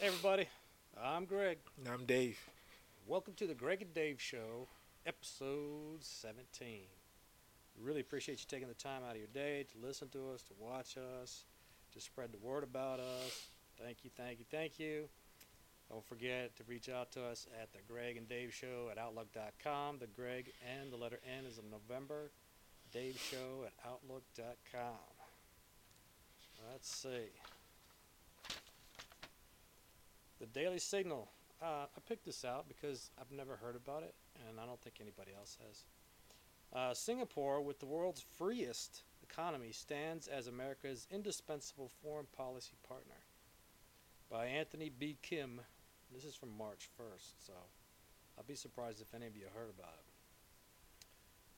Hey everybody, I'm Greg. And I'm Dave. Welcome to the Greg and Dave Show, episode 17. Really appreciate you taking the time out of your day to listen to us, to watch us, to spread the word about us. Thank you, thank you, thank you. Don't forget to reach out to us at the Greg and Dave Show at Outlook.com. The Greg and the letter N is in November. Dave Show at Outlook.com. Let's see. The Daily Signal. Uh, I picked this out because I've never heard about it, and I don't think anybody else has. Uh, Singapore, with the world's freest economy, stands as America's indispensable foreign policy partner. By Anthony B. Kim. This is from March 1st, so I'll be surprised if any of you heard about it.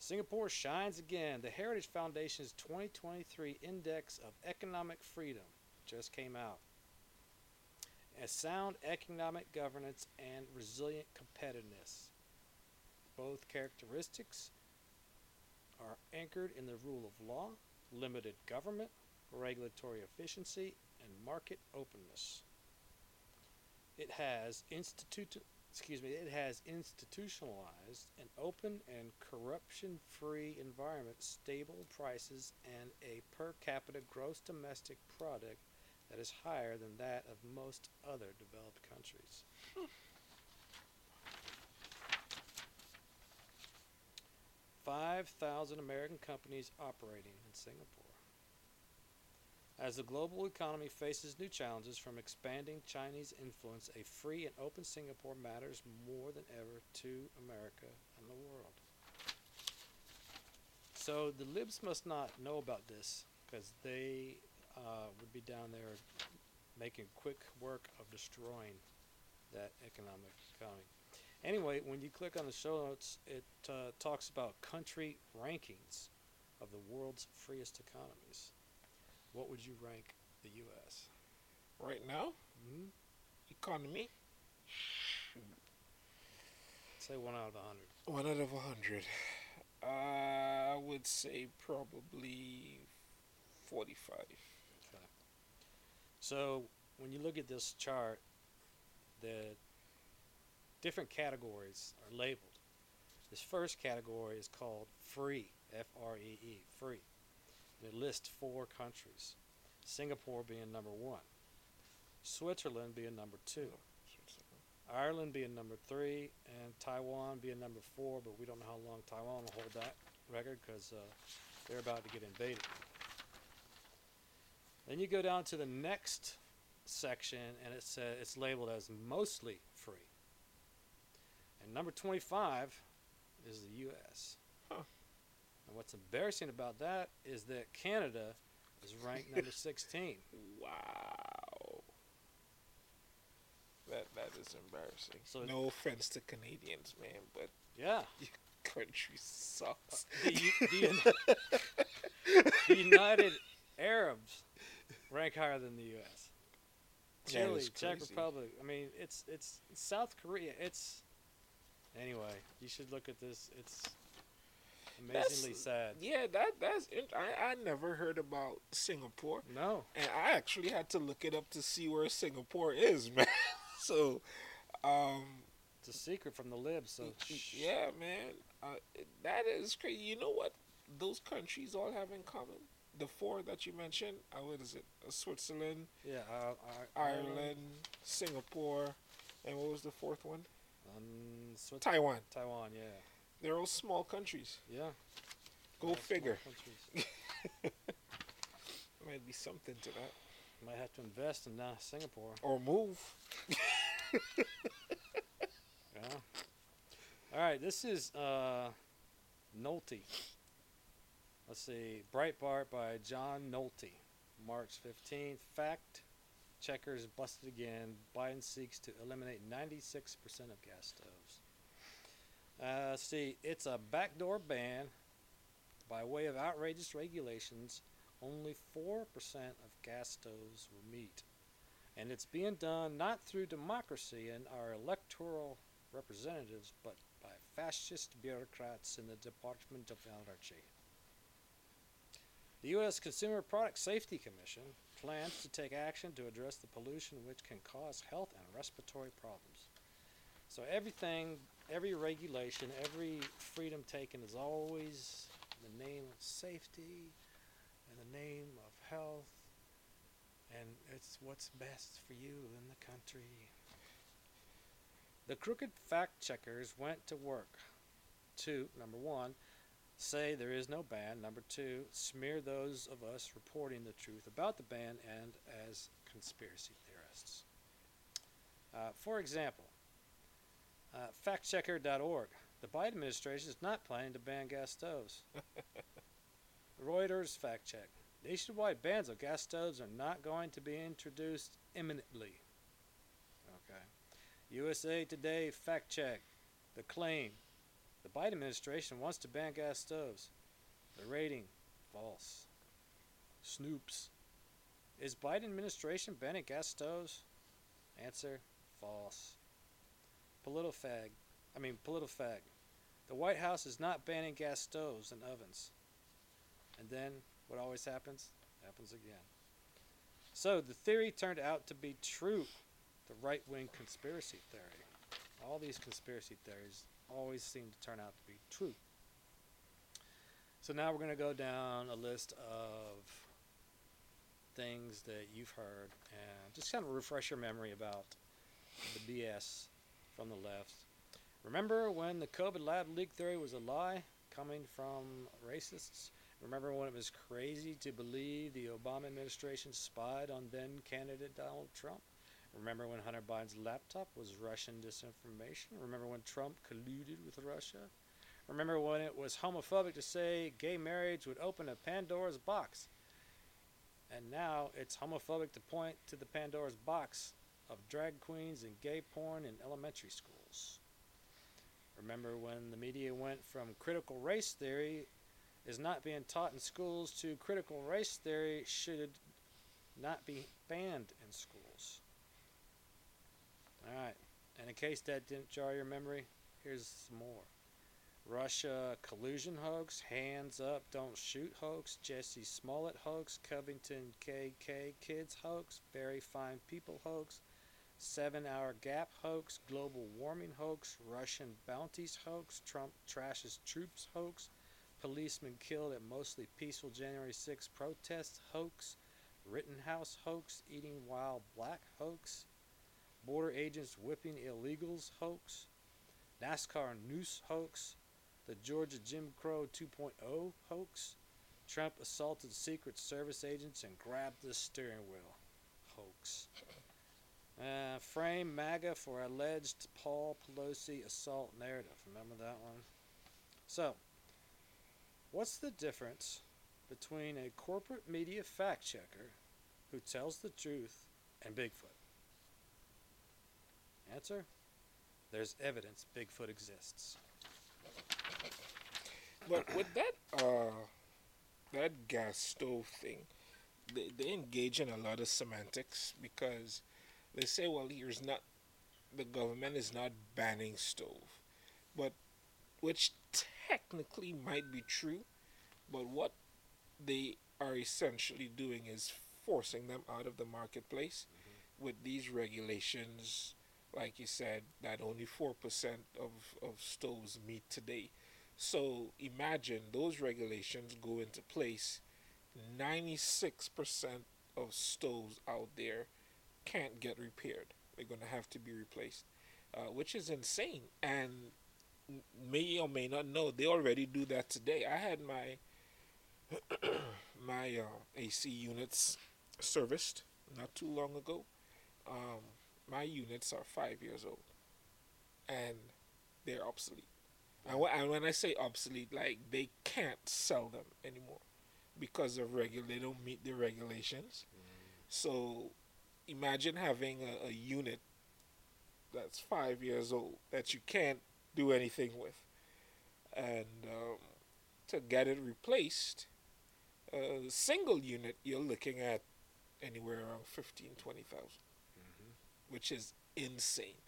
Singapore shines again. The Heritage Foundation's 2023 Index of Economic Freedom just came out. A sound economic governance and resilient competitiveness. Both characteristics are anchored in the rule of law, limited government, regulatory efficiency, and market openness. It has institute excuse me, it has institutionalized an open and corruption-free environment, stable prices, and a per capita gross domestic product that is higher than that of most other developed countries. 5,000 American companies operating in Singapore. As the global economy faces new challenges from expanding Chinese influence, a free and open Singapore matters more than ever to America and the world. So the libs must not know about this because they uh, would be down there making quick work of destroying that economic economy. Anyway, when you click on the show notes, it uh, talks about country rankings of the world's freest economies. What would you rank the U.S.? Right now? Mm-hmm. Economy? Say one out of a 100. One out of a 100. I would say probably 45. So when you look at this chart, the different categories are labeled. This first category is called free, F R E E, free. And it lists four countries. Singapore being number one, Switzerland being number two, Ireland being number three, and Taiwan being number four, but we don't know how long Taiwan will hold that record because uh, they're about to get invaded. Then you go down to the next section, and it says uh, it's labeled as mostly free. And number 25 is the U.S. Huh. And what's embarrassing about that is that Canada is ranked number 16. Wow. That that is embarrassing. So- no offense to Canadians, man, but Yeah. your country sucks. The, the, the United Arabs rank higher than the U.S. Chile, Czech. Republic. I mean, it's it's South Korea. It's anyway. You should look at this. It's amazingly That's- sad. Yeah, that that's. int- I I never heard about Singapore. No, And I actually had to look it up to see where Singapore is, man. so, um, it's a secret from the libs. So y- y- shh. yeah, man, uh, that is crazy. You know what? Those countries all have in common. The four that you mentioned, uh, what is it? Uh, Switzerland, yeah. Uh, I- Ireland, Singapore, and what was the fourth one? um, Swiss- Taiwan. Taiwan. Yeah, They're all small countries. yeah. Go small figure. countries. Might be something to that. Might have to invest in uh, Singapore. Or move. Yeah. All right, this is uh, Nolte. Let's see, Breitbart by John Nolte, March 15th. Fact checkers busted again. Biden seeks to eliminate 96% of gas stoves. Uh, see, it's a backdoor ban by way of outrageous regulations. Only 4% of gas stoves will meet. And it's being done not through democracy and our electoral representatives, but by fascist bureaucrats in the Department of Energy. The U.S. Consumer Product Safety Commission plans to take action to address the pollution which can cause health and respiratory problems. So everything, every regulation, every freedom taken is always in the name of safety, in the name of health, and it's what's best for you in the country. The crooked fact checkers went to work to, number one, say there is no ban. Number two, smear those of us reporting the truth about the ban and as conspiracy theorists. Uh, for example, uh, factchecker.org. The Biden administration is not planning to ban gas stoves. Reuters fact check. Nationwide bans of gas stoves are not going to be introduced imminently. Okay. USA Today fact check. The claim. The Biden administration wants to ban gas stoves. The rating. False. Snopes. Is Biden administration banning gas stoves? Answer. False. PolitiFag. I mean, PolitiFag. The White House is not banning gas stoves and ovens. And then what always happens? Happens again. So the theory turned out to be true. The right wing conspiracy theory. All these conspiracy theories always seem to turn out to be true. So now we're going to go down a list of things that you've heard and just kind of refresh your memory about the BS from the left. Remember when the COVID lab leak theory was a lie coming from racists? Remember when it was crazy to believe the Obama administration spied on then candidate Donald Trump? Remember when Hunter Biden's laptop was Russian disinformation? Remember when Trump colluded with Russia? Remember when it was homophobic to say gay marriage would open a Pandora's box? And now it's homophobic to point to the Pandora's box of drag queens and gay porn in elementary schools. Remember when the media went from critical race theory is not being taught in schools to critical race theory should not be banned in schools. Alright, and in case that didn't jar your memory, here's some more. Russia collusion hoax, hands up, don't shoot hoax, Jesse Smollett hoax, Covington KK kids hoax, very fine people hoax, seven hour gap hoax, global warming hoax, Russian bounties hoax, Trump trashes troops hoax, policemen killed at mostly peaceful January 6 protests hoax, Rittenhouse hoax, eating wild black hoax, border agents whipping illegals hoax, NASCAR noose hoax, the Georgia Jim Crow 2.0 hoax, Trump assaulted Secret Service agents and grabbed the steering wheel hoax. Uh, frame MAGA for alleged Paul Pelosi assault narrative. Remember that one? So, what's the difference between a corporate media fact checker who tells the truth and Bigfoot? Answer? There's evidence Bigfoot exists. But with that uh that gas stove thing, they, they engage in a lot of semantics because they say, well, here's not the government is not banning stove, but which technically might be true, but what they are essentially doing is forcing them out of the marketplace with these regulations like you said, that only 4% of, of stoves meet today. So imagine those regulations go into place, 96% of stoves out there can't get repaired. They're going to have to be replaced, uh, which is insane. And may or may not know, they already do that today. I had my my uh, AC units serviced not too long ago. Um, my units are five years old, and they're obsolete. And, wh- and when I say obsolete, like they can't sell them anymore because of regular. They don't meet the regulations. So imagine having a, a unit that's five years old that you can't do anything with, and um, to get it replaced, a single unit you're looking at anywhere around fifteen twenty thousand which is insane.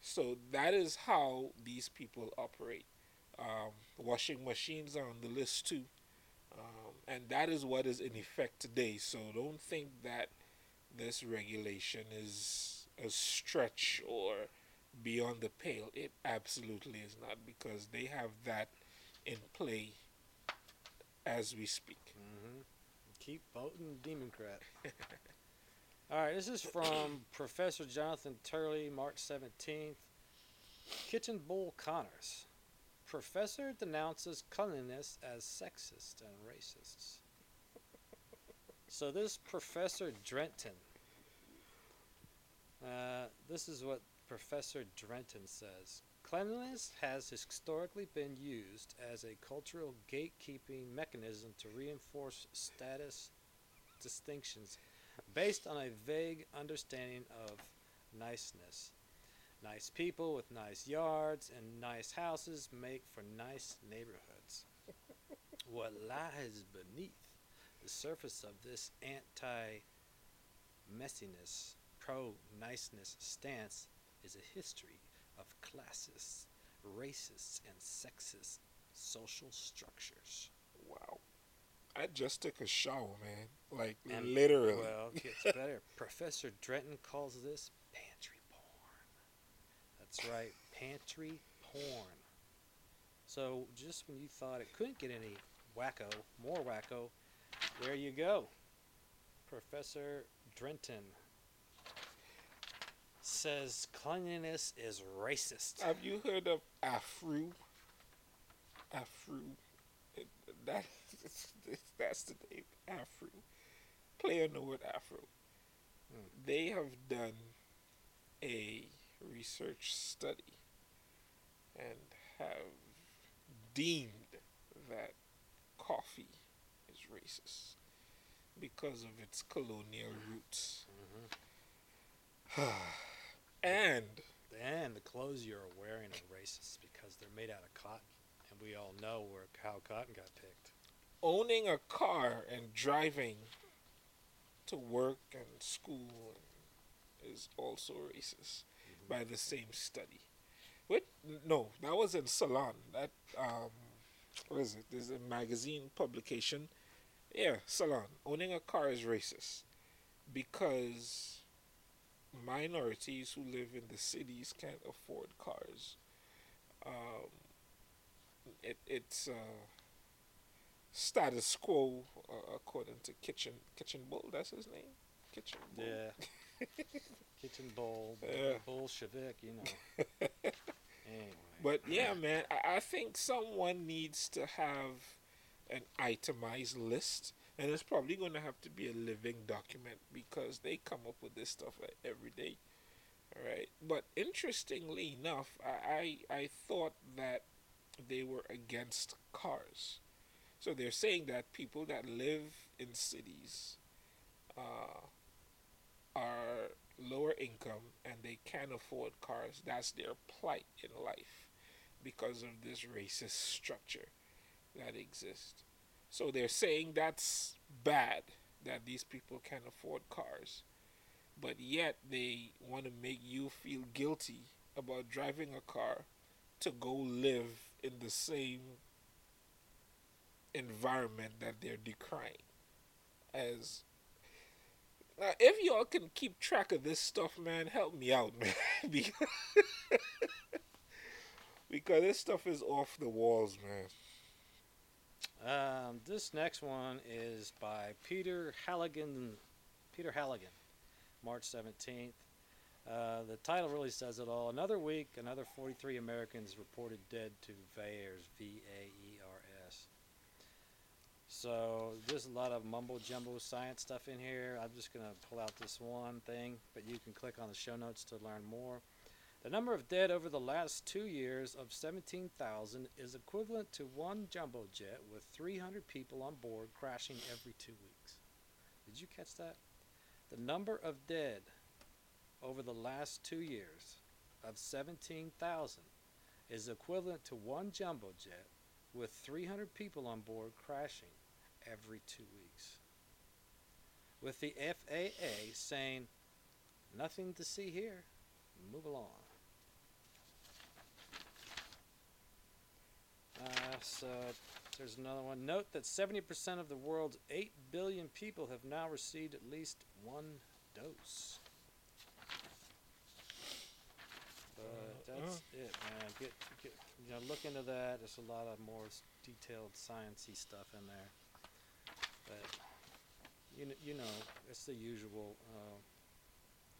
So that is how these people operate. Um, washing machines are on the list too, um, and that is what is in effect today. So don't think that this regulation is a stretch or beyond the pale. It absolutely is not because they have that in play as we speak. Mm-hmm. Keep voting Democrat. All right, this is from Professor Jonathan Turley, March 17th. Kitchen Bull Connors. Professor denounces cleanliness as sexist and racist. So this Professor Drenten, uh, this is what Professor Drenten says. Cleanliness has historically been used as a cultural gatekeeping mechanism to reinforce status distinctions based on a vague understanding of niceness. Nice people with nice yards and nice houses make for nice neighborhoods. what lies beneath the surface of this anti messiness, pro niceness stance is a history of classist, racist, and sexist social structures. Wow. I just took a shower, man. Like And- literally. Well, it gets better. Professor Drenten calls this pantry porn. That's right, pantry porn. So just when you thought it couldn't get any wacko, more wacko, there you go. Professor Drenten says cleanliness is racist. Have you heard of Afro? Afro. That that's the name. Afro. Play on the word Afro. Hmm. They have done a research study and have deemed that coffee is racist because of its colonial roots. Mhm. and And the clothes you're wearing are racist because they're made out of cotton, and we all know where how cotton got picked. owning a car and driving to work and school is also racist by the same study. Wait, no, that was in Salon. That um, what is it? There's a magazine publication. Yeah, Salon. Owning a car is racist because minorities who live in the cities can't afford cars. Um, it it's uh, status quo uh, according to Kitchen Kitchen Bull. That's his name. Kitchen Bull. Yeah. Kitchen bowl, Yeah. Bolshevik, you know. anyway. But yeah, man, I, I think someone needs to have an itemized list, and it's probably going to have to be a living document because they come up with this stuff like every day. All right, but interestingly enough, I, I I thought that they were against cars, so they're saying that people that live in cities uh, are lower income and they can't afford cars. That's their plight in life because of this racist structure that exists. So they're saying that's bad that these people can't afford cars, but yet they want to make you feel guilty about driving a car to go live in the same environment that they're decrying as now, if y'all can keep track of this stuff, man, help me out, man. because, because this stuff is off the walls, man. Um, this next one is by Peter Halligan. Peter Halligan, March 17th. Uh, the title really says it all. Another week, another 43 Americans reported dead to VAERS, V A E. So there's a lot of mumbo jumbo science stuff in here. I'm just going to pull out this one thing, but you can click on the show notes to learn more. The number of dead over the last two years of 17,000 is equivalent to one jumbo jet with 300 people on board crashing every two weeks. Did you catch that? The number of dead over the last two years of 17,000 is equivalent to one jumbo jet with 300 people on board crashing every two weeks. With the FAA saying, nothing to see here, move along. Uh, so There's another one. Note that 70% of the world's 8 billion people have now received at least one dose. But that's it, man. Get, get, you know, look into that. There's a lot of more detailed sciencey stuff in there. But you know, you know, it's the usual uh,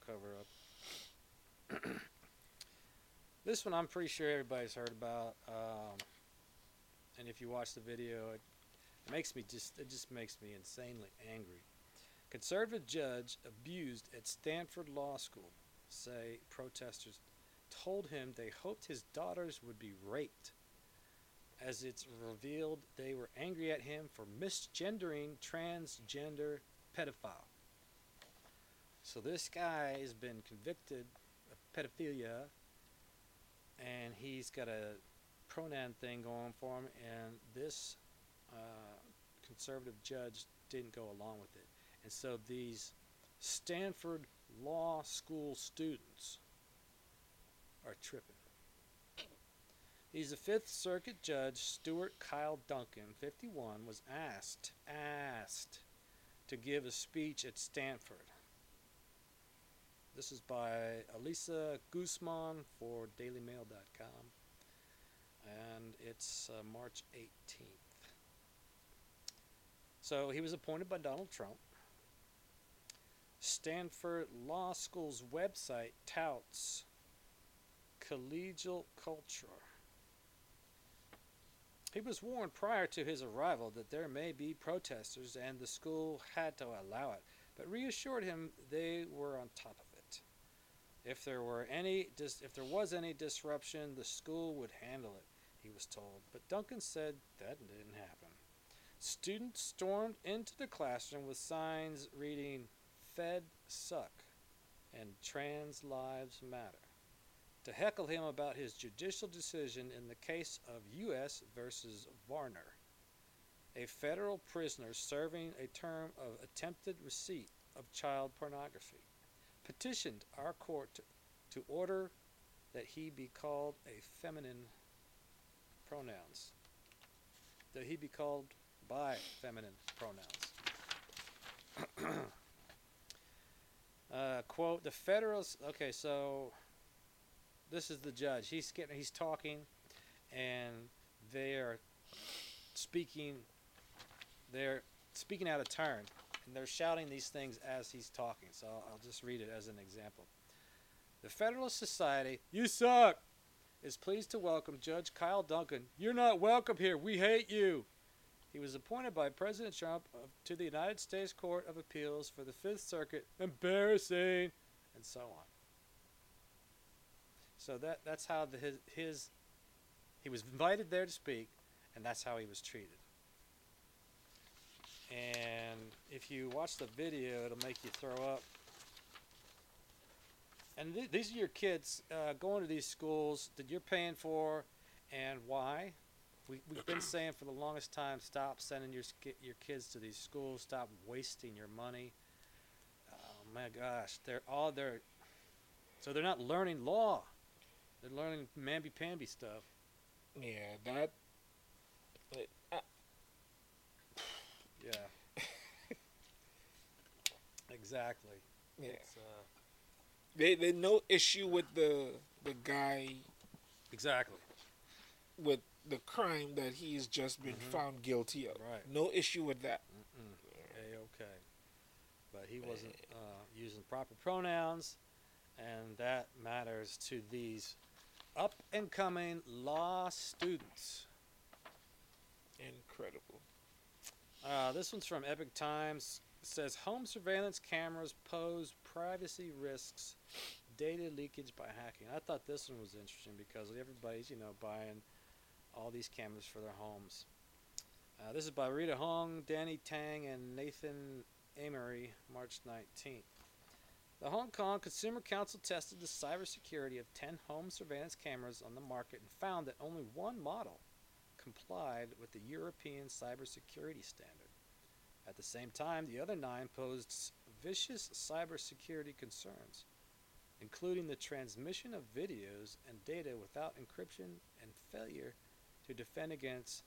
cover up. this one, I'm pretty sure everybody's heard about. Um, and if you watch the video, it, it makes me just it just makes me insanely angry. Conservative judge abused at Stanford Law School, say protesters told him they hoped his daughters would be raped. As it's revealed, they were angry at him for misgendering transgender pedophile. So this guy has been convicted of pedophilia, and he's got a pronoun thing going for him, and this uh, conservative judge didn't go along with it. And so these Stanford Law School students are tripping. He's a Fifth Circuit Judge Stuart Kyle Duncan, 51, was asked asked to give a speech at Stanford. This is by Elisa Guzman for DailyMail.com, and it's uh, March 18th. So he was appointed by Donald Trump. Stanford Law School's website touts collegial culture. He was warned prior to his arrival that there may be protesters and the school had to allow it, but reassured him they were on top of it. If there were any dis- if there was any disruption, the school would handle it, he was told. But Duncan said that didn't happen. Students stormed into the classroom with signs reading Fed suck and trans lives matter to heckle him about his judicial decision in the case of U.S. versus Varner, a federal prisoner serving a term of attempted receipt of child pornography, petitioned our court to, to order that he be called a feminine pronouns, that he be called by feminine pronouns. uh, quote, the federals, okay, so this is the judge. He's getting, he's talking, and they are speaking. They're speaking out of turn, and they're shouting these things as he's talking. So I'll, I'll just read it as an example. The Federalist Society, you suck, is pleased to welcome Judge Kyle Duncan. You're not welcome here. We hate you. He was appointed by President Trump to the United States Court of Appeals for the Fifth Circuit. Embarrassing, and so on. So that that's how the, his his he was invited there to speak, and that's how he was treated. And if you watch the video, it'll make you throw up. And th- these are your kids uh, going to these schools that you're paying for, and why? We, we've been saying for the longest time, stop sending your your kids to these schools. Stop wasting your money. Oh my gosh, they're all they're so they're not learning law. They're learning mamby pamby stuff. Yeah, that. Uh, Yeah. exactly. yeah, It's, uh, they they no issue with the the guy exactly. with the crime that he's just been Mhm. found guilty of. Right. No issue with that. A okay. But he wasn't uh, using proper pronouns, and that matters to these up and coming law students. Incredible. Uh, this one's from Epoch Times. It says home surveillance cameras pose privacy risks, data leakage by hacking. I thought this one was interesting because everybody's, you know, buying all these cameras for their homes. Uh, this is by Rita Hong, Danny Tang, and Nathan Amory, March 19th. The Hong Kong Consumer Council tested the cybersecurity of 10 home surveillance cameras on the market and found that only one model complied with the European cybersecurity standard. At the same time, the other nine posed vicious cybersecurity concerns, including the transmission of videos and data without encryption and failure to defend against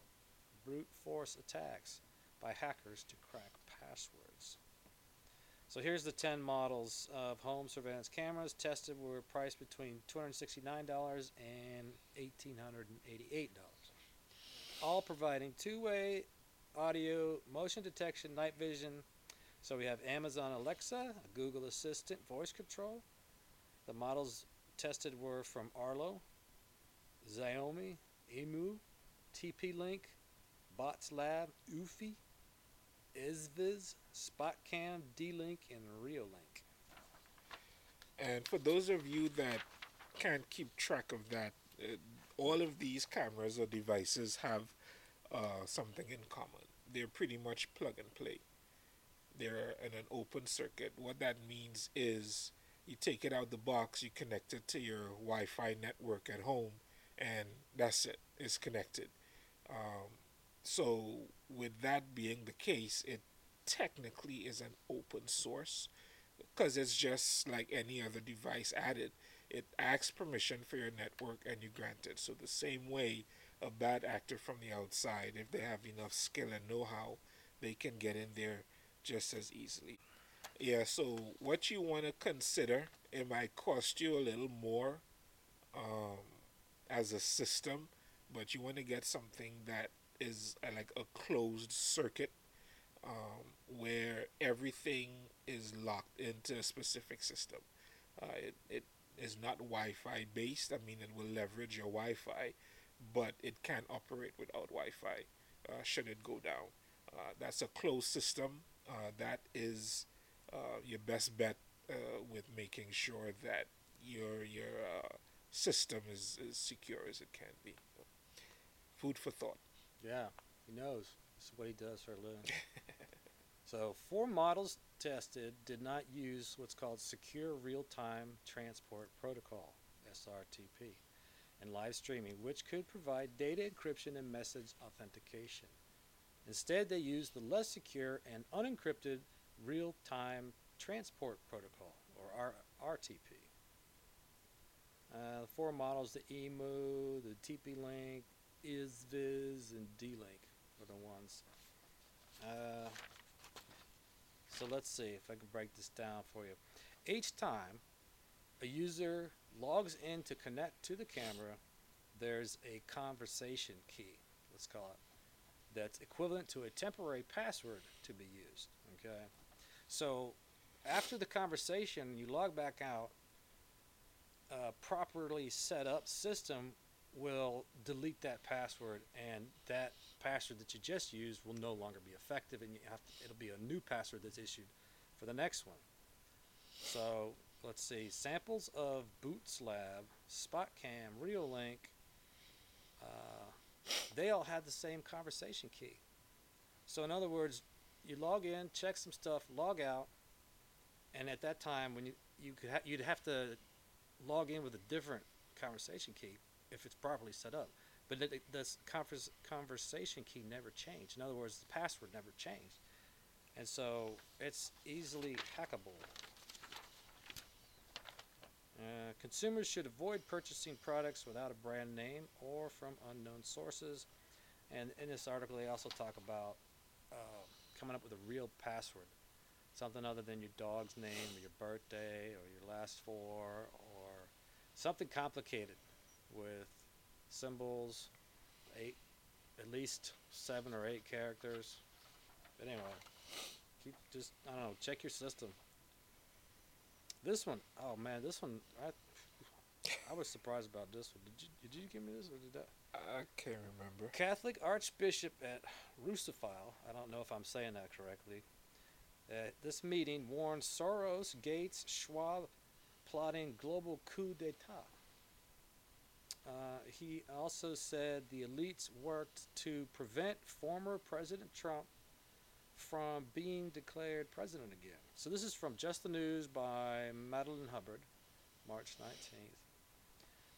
brute force attacks by hackers to crack passwords. So here's the 10 models of home surveillance cameras tested were priced between $269 and $1,888, all providing two-way audio, motion detection, night vision. So we have Amazon Alexa, Google Assistant voice control. The models tested were from Arlo, Xiaomi, Imou, TP-Link, Bots Lab, Eufy, EZVIZ, SpotCam, D-Link, and Reolink. And for those of you that can't keep track of that, uh, all of these cameras or devices have uh, something in common. They're pretty much plug and play. They're in an open circuit. What that means is you take it out the box, you connect it to your Wi-Fi network at home, and that's it. It's connected. Um, so with that being the case, it technically is an open source because it's just like any other device added. It asks permission for your network and you grant it. So the same way a bad actor from the outside, if they have enough skill and know-how, they can get in there just as easily. Yeah, so what you want to consider, it might cost you a little more um, as a system, but you want to get something that is uh, like a closed circuit um, where everything is locked into a specific system. Uh, it, it is not Wi-Fi based. I mean, it will leverage your Wi-Fi, but it can operate without Wi-Fi uh, should it go down. Uh, that's a closed system. Uh, that is uh, your best bet uh, with making sure that your your system is as secure as it can be. Food for thought. Yeah, he knows. This is what he does for a living. so, four models tested did not use what's called Secure Real Time Transport Protocol, SRTP, and live streaming, which could provide data encryption and message authentication. Instead, they used the less secure and unencrypted Real Time Transport Protocol, or R- RTP. Uh, the four models the Imou, the TP Link, EZVIZ, and D-Link are the ones. Uh, so let's see if I can break this down for you. Each time a user logs in to connect to the camera, there's a conversation key, let's call it, that's equivalent to a temporary password to be used. Okay, so after the conversation, you log back out. A properly set up system will delete that password, and that password that you just used will no longer be effective, and you have to, it'll be a new password that's issued for the next one. So let's see samples of Bots Lab, SpotCam, Reolink. Uh, they all had the same conversation key. So in other words, you log in, check some stuff, log out, and at that time, when you you could ha- you'd have to log in with a different conversation key if it's properly set up. But the, converse, conversation key never changed. In other words, the password never changed, and so it's easily hackable. Uh, consumers should avoid purchasing products without a brand name or from unknown sources. And in this article, they also talk about uh, coming up with a real password, something other than your dog's name or your birthday or your last four or something complicated with symbols, eight, at least seven or eight characters. But anyway, keep just I don't know, check your system. This one, oh man, this one I I was surprised about this one. Did you did you give me this or did that? I can't remember. Catholic Archbishop at Russophile, I don't know if I'm saying that correctly, at this meeting warned Soros, Gates, Schwab plotting global coup d'etat. Uh, he also said the elites worked to prevent former President Trump from being declared president again. So this is from Just the News by Madeline Hubbard, March 19th.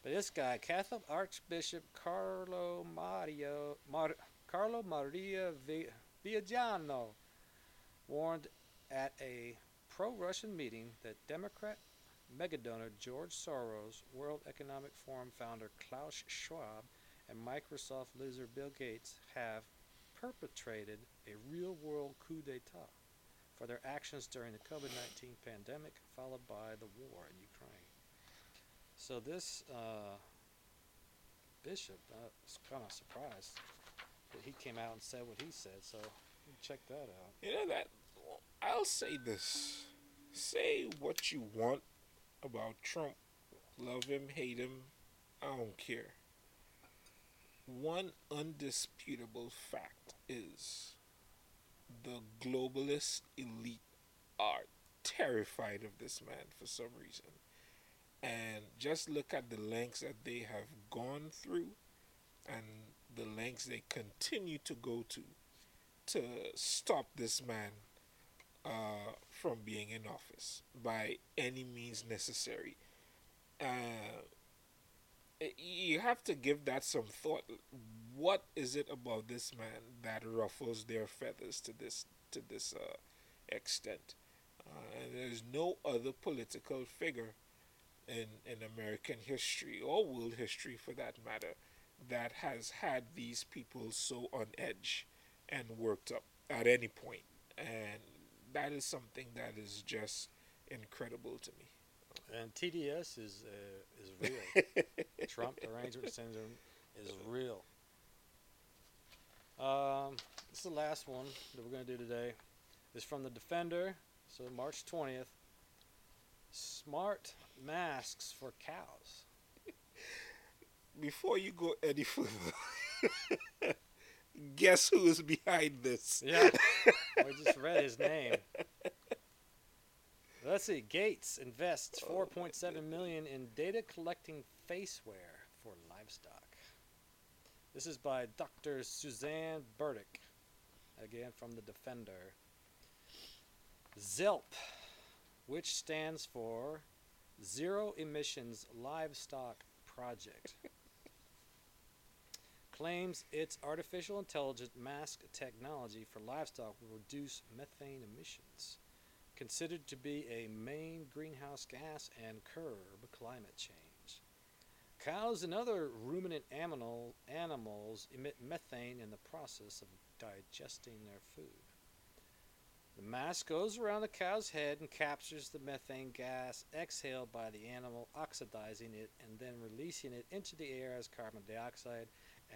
But this guy, Catholic Archbishop Carlo Mario Mar, Carlo Maria Villagiano, warned at a pro-Russian meeting that Democrat megadonor George Soros, World Economic Forum founder Klaus Schwab, and Microsoft loser Bill Gates have perpetrated a real world coup d'etat for their actions during the COVID 19 pandemic, followed by the war in Ukraine. So, this uh, bishop, I was kind of surprised that he came out and said what he said. So, check that out. You know that I'll say this. Say what you want about Trump. Love him, hate him. I don't care. One undisputable fact is the globalist elite are terrified of this man for some reason. And just look at the lengths that they have gone through and the lengths they continue to go to to stop this man uh, from being in office by any means necessary. Uh, you have to give that some thought. What is it about this man that ruffles their feathers to this to this uh, extent? Uh, and there's no other political figure in in American history or world history, for that matter, that has had these people so on edge and worked up at any point. And that is something that is just incredible to me. And TDS is uh, is real. Trump derangement syndrome is real. Um, this is the last one that we're going to do today. It's from the Defender, so March 20th. Smart masks for cows. Before you go any further, guess who is behind this? Yeah, I just read his name. Let's see. Gates invests 4.7 million in data collecting faceware for livestock. This is by Dr. Suzanne Burdick, again from the Defender. ZELP, which stands for Zero Emissions Livestock Project, claims its artificial intelligence mask technology for livestock will reduce methane emissions, considered to be a main greenhouse gas and curb climate change. Cows and other ruminant animal, animals emit methane in the process of digesting their food. The mask goes around the cow's head and captures the methane gas exhaled by the animal, oxidizing it and then releasing it into the air as carbon dioxide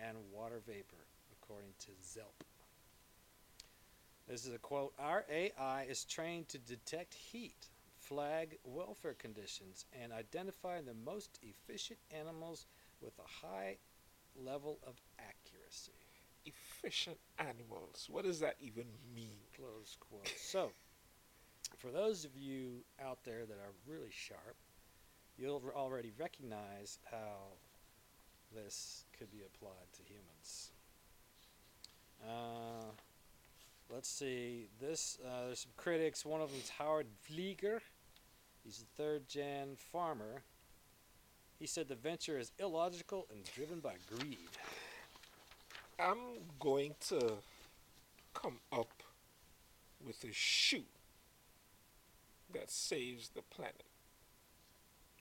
and water vapor, according to ZELP. This is a quote Our AI is trained to detect heat, flag welfare conditions, and identify the most efficient animals with a high level of accuracy. Efficient animals. What does that even mean? Close quote. So, for those of you out there that are really sharp, you'll already recognize how this could be applied to humans. Uh, let's see. This uh, there's some critics. One of them's Howard Vlieger. He's a third gen farmer. He said the venture is illogical and driven by greed. I'm going to come up with a shoe that saves the planet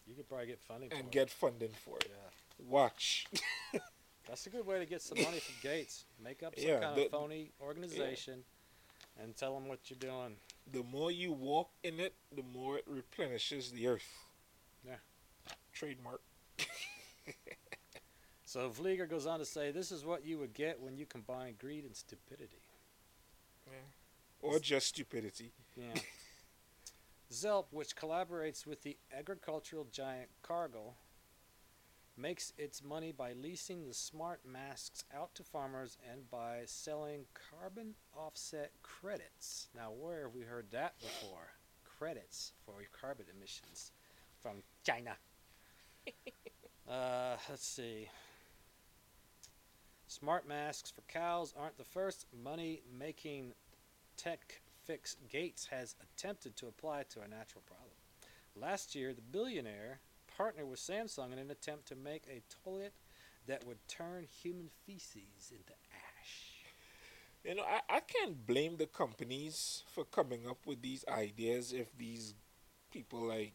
You could probably get funding and get funding for it. it. Yeah. Watch. That's a good way to get some money from Gates. Make up some Yeah, kind the- of phony organization and tell them what you're doing. the more you walk in it, the more it replenishes the earth. Yeah. Trademark. So Vlieger goes on to say, "This is what you would get when you combine greed and stupidity." Or just stupidity. Yeah. Zelp, which collaborates with the agricultural giant Cargill, makes its money by leasing the smart masks out to farmers and by selling carbon offset credits. Now, where have we heard that before? Credits for carbon emissions from China. uh, let's see. Smart masks for cows aren't the first money making tech fix Gates has attempted to apply to a natural problem. Last year, the billionaire partnered with Samsung in an attempt to make a toilet that would turn human feces into ash. You know, I, I can't blame the companies for coming up with these ideas if these people like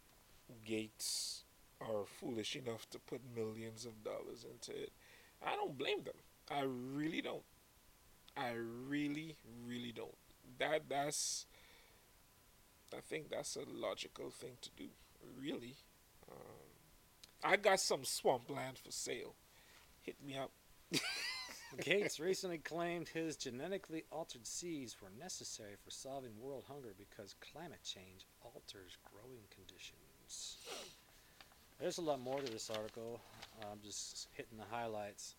Gates are foolish enough to put millions of dollars into it. I don't blame them. I really don't. I really, really don't. That that's. I think that's a logical thing to do. Really. Um, I got some swampland for sale. Hit me up. Gates recently claimed his genetically altered seeds were necessary for solving world hunger because climate change alters growing conditions. There's a lot more to this article. I'm just hitting the highlights.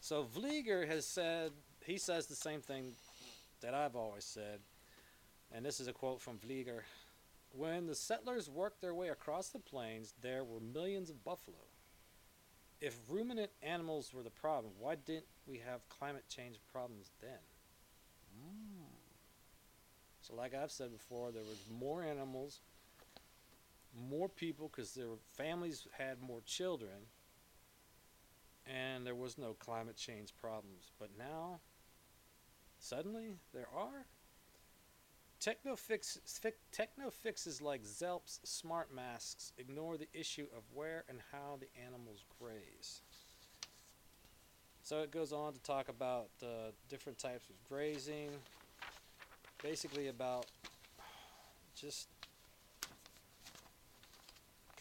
So Vlieger has said he says the same thing that I've always said, and this is a quote from Vlieger. When the settlers worked their way across the plains, there were millions of buffalo. If ruminant animals were the problem, why didn't we have climate change problems then? Mm. So, like I've said before, there was more animals, more people, because their families had more children, and there was no climate change problems. But now, suddenly, there are. Techno, fix, fi- techno fixes like Zelp's smart masks ignore the issue of where and how the animals graze. So it goes on to talk about uh, different types of grazing, basically about just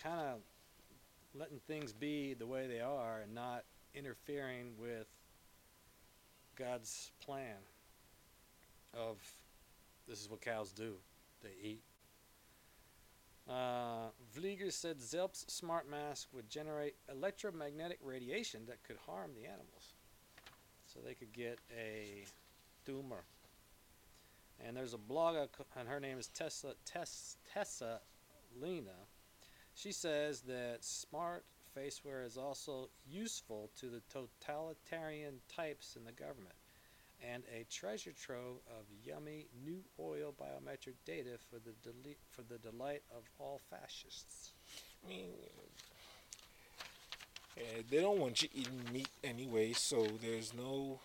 kind of letting things be the way they are and not interfering with God's plan of this is what cows do they eat. Uh, Vlieger said Zelp's smart mask would generate electromagnetic radiation that could harm the animals. So they could get a tumor. And there's a blogger, and her name is Tessa, Tess, Tessa Lena. She says that smart faceware is also useful to the totalitarian types in the government and a treasure trove of yummy new oil biometric data for the deli- for the delight of all fascists. I mean, eh, they don't want you eating meat anyway, so there's no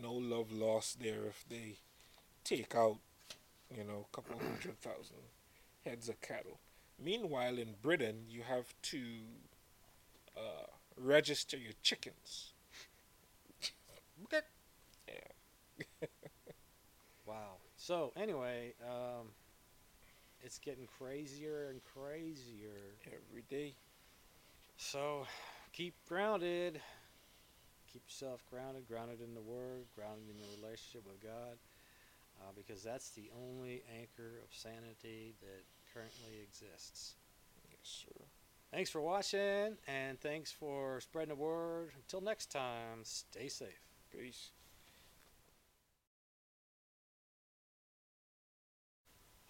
no love lost there if they take out, you know, a couple hundred thousand heads of cattle. Meanwhile, in Britain, you have to uh, register your chickens. Wow. So anyway, um, it's getting crazier and crazier. Every day. So keep grounded. Keep yourself grounded, grounded in the Word, grounded in your relationship with God, uh, because that's the only anchor of sanity that currently exists. Yes, sir. Thanks for watching, and thanks for spreading the word. Until next time, stay safe. Peace.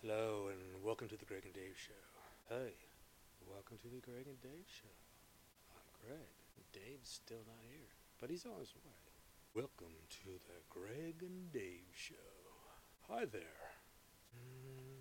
Hello, and welcome to the Greg and Dave Show. Hey, welcome to the Greg and Dave Show. I'm Greg. Dave's still not here, but he's on his way. Welcome to the Greg and Dave Show. Hi there. Mm,